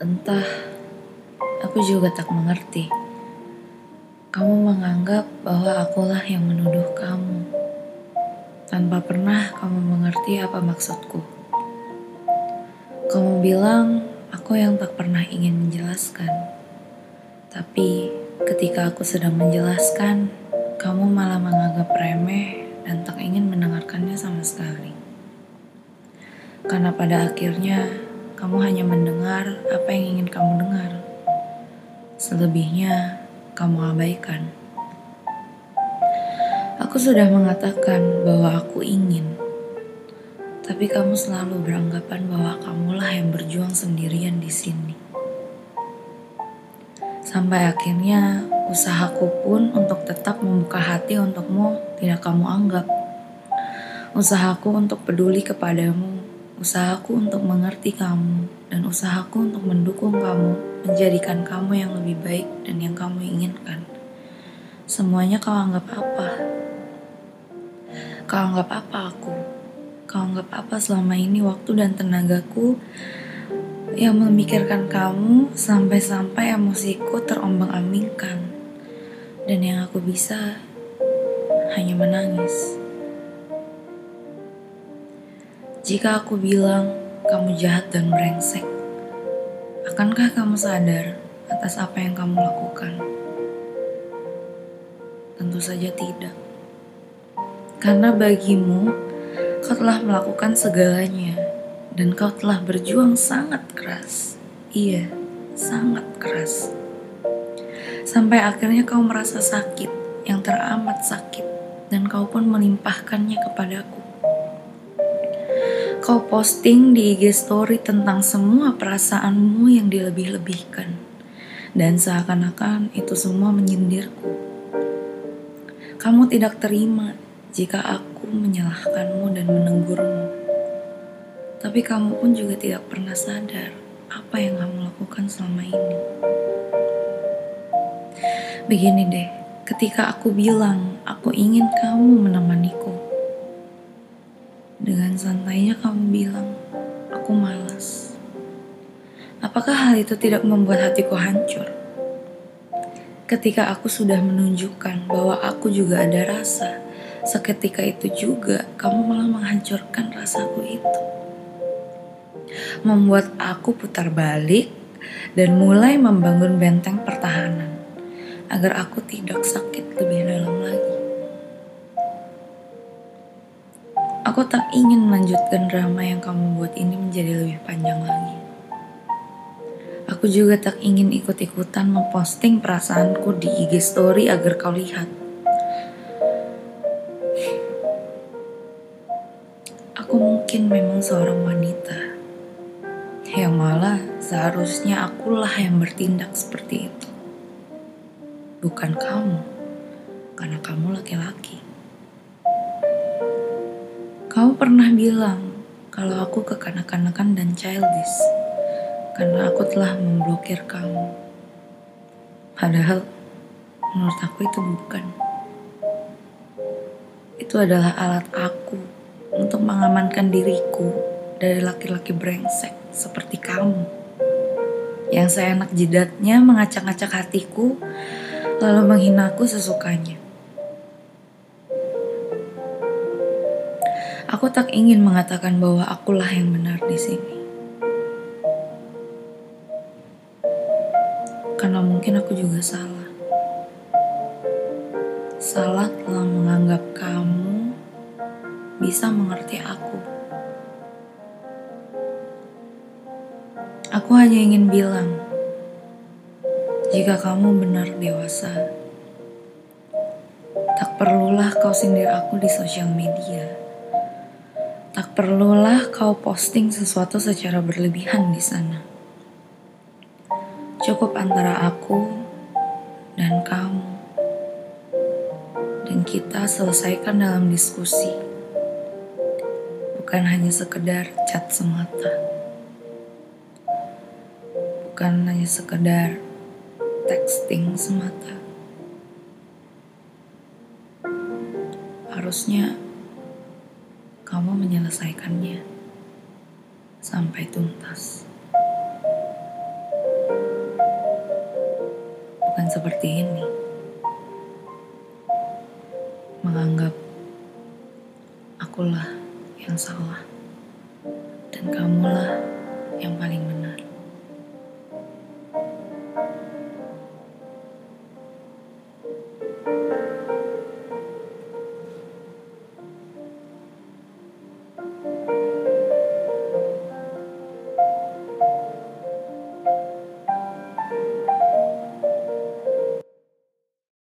Entah, aku juga tak mengerti. Kamu menganggap bahwa akulah yang menuduh kamu, tanpa pernah kamu mengerti apa maksudku. Kamu bilang aku yang tak pernah ingin menjelaskan, tapi ketika aku sedang menjelaskan, kamu malah menganggap remeh dan tak ingin mendengarkannya sama sekali. Karena pada akhirnya kamu hanya mendengar apa yang ingin kamu dengar. Selebihnya, kamu abaikan. Aku sudah mengatakan bahwa aku ingin, tapi kamu selalu beranggapan bahwa kamulah yang berjuang sendirian di sini. Sampai akhirnya, usahaku pun untuk tetap membuka hati untukmu tidak kamu anggap. Usahaku untuk peduli kepadamu Usahaku untuk mengerti kamu dan usahaku untuk mendukung kamu, menjadikan kamu yang lebih baik dan yang kamu inginkan. Semuanya kau anggap apa? Kau anggap apa aku? Kau anggap apa selama ini waktu dan tenagaku yang memikirkan kamu sampai-sampai emosiku terombang-ambingkan. Dan yang aku bisa hanya menangis. Jika aku bilang kamu jahat dan brengsek, akankah kamu sadar atas apa yang kamu lakukan? Tentu saja tidak. Karena bagimu, kau telah melakukan segalanya dan kau telah berjuang sangat keras. Iya, sangat keras. Sampai akhirnya kau merasa sakit, yang teramat sakit, dan kau pun melimpahkannya kepadaku. Kau posting di IG story tentang semua perasaanmu yang dilebih-lebihkan. Dan seakan-akan itu semua menyindirku. Kamu tidak terima jika aku menyalahkanmu dan menegurmu. Tapi kamu pun juga tidak pernah sadar apa yang kamu lakukan selama ini. Begini deh, ketika aku bilang aku ingin kamu menemaniku, dengan santainya kamu bilang, aku malas. Apakah hal itu tidak membuat hatiku hancur? Ketika aku sudah menunjukkan bahwa aku juga ada rasa, seketika itu juga kamu malah menghancurkan rasaku itu. Membuat aku putar balik dan mulai membangun benteng pertahanan agar aku tidak sakit lebih dalam Aku tak ingin melanjutkan drama yang kamu buat ini menjadi lebih panjang lagi. Aku juga tak ingin ikut-ikutan memposting perasaanku di IG story agar kau lihat. Aku mungkin memang seorang wanita yang malah seharusnya akulah yang bertindak seperti itu. Bukan kamu, karena kamu laki-laki. Kau pernah bilang kalau aku kekanak-kanakan dan childish karena aku telah memblokir kamu. Padahal menurut aku itu bukan. Itu adalah alat aku untuk mengamankan diriku dari laki-laki brengsek seperti kamu. Yang saya enak jidatnya mengacak-acak hatiku lalu menghinaku sesukanya. Aku tak ingin mengatakan bahwa akulah yang benar di sini. Karena mungkin aku juga salah. Salah telah menganggap kamu bisa mengerti aku. Aku hanya ingin bilang, jika kamu benar dewasa, tak perlulah kau sindir aku di sosial media. Tak perlulah kau posting sesuatu secara berlebihan di sana. Cukup antara aku dan kamu. Dan kita selesaikan dalam diskusi. Bukan hanya sekedar chat semata. Bukan hanya sekedar texting semata. Harusnya kamu menyelesaikannya sampai tuntas. Bukan seperti ini. Menganggap akulah yang salah.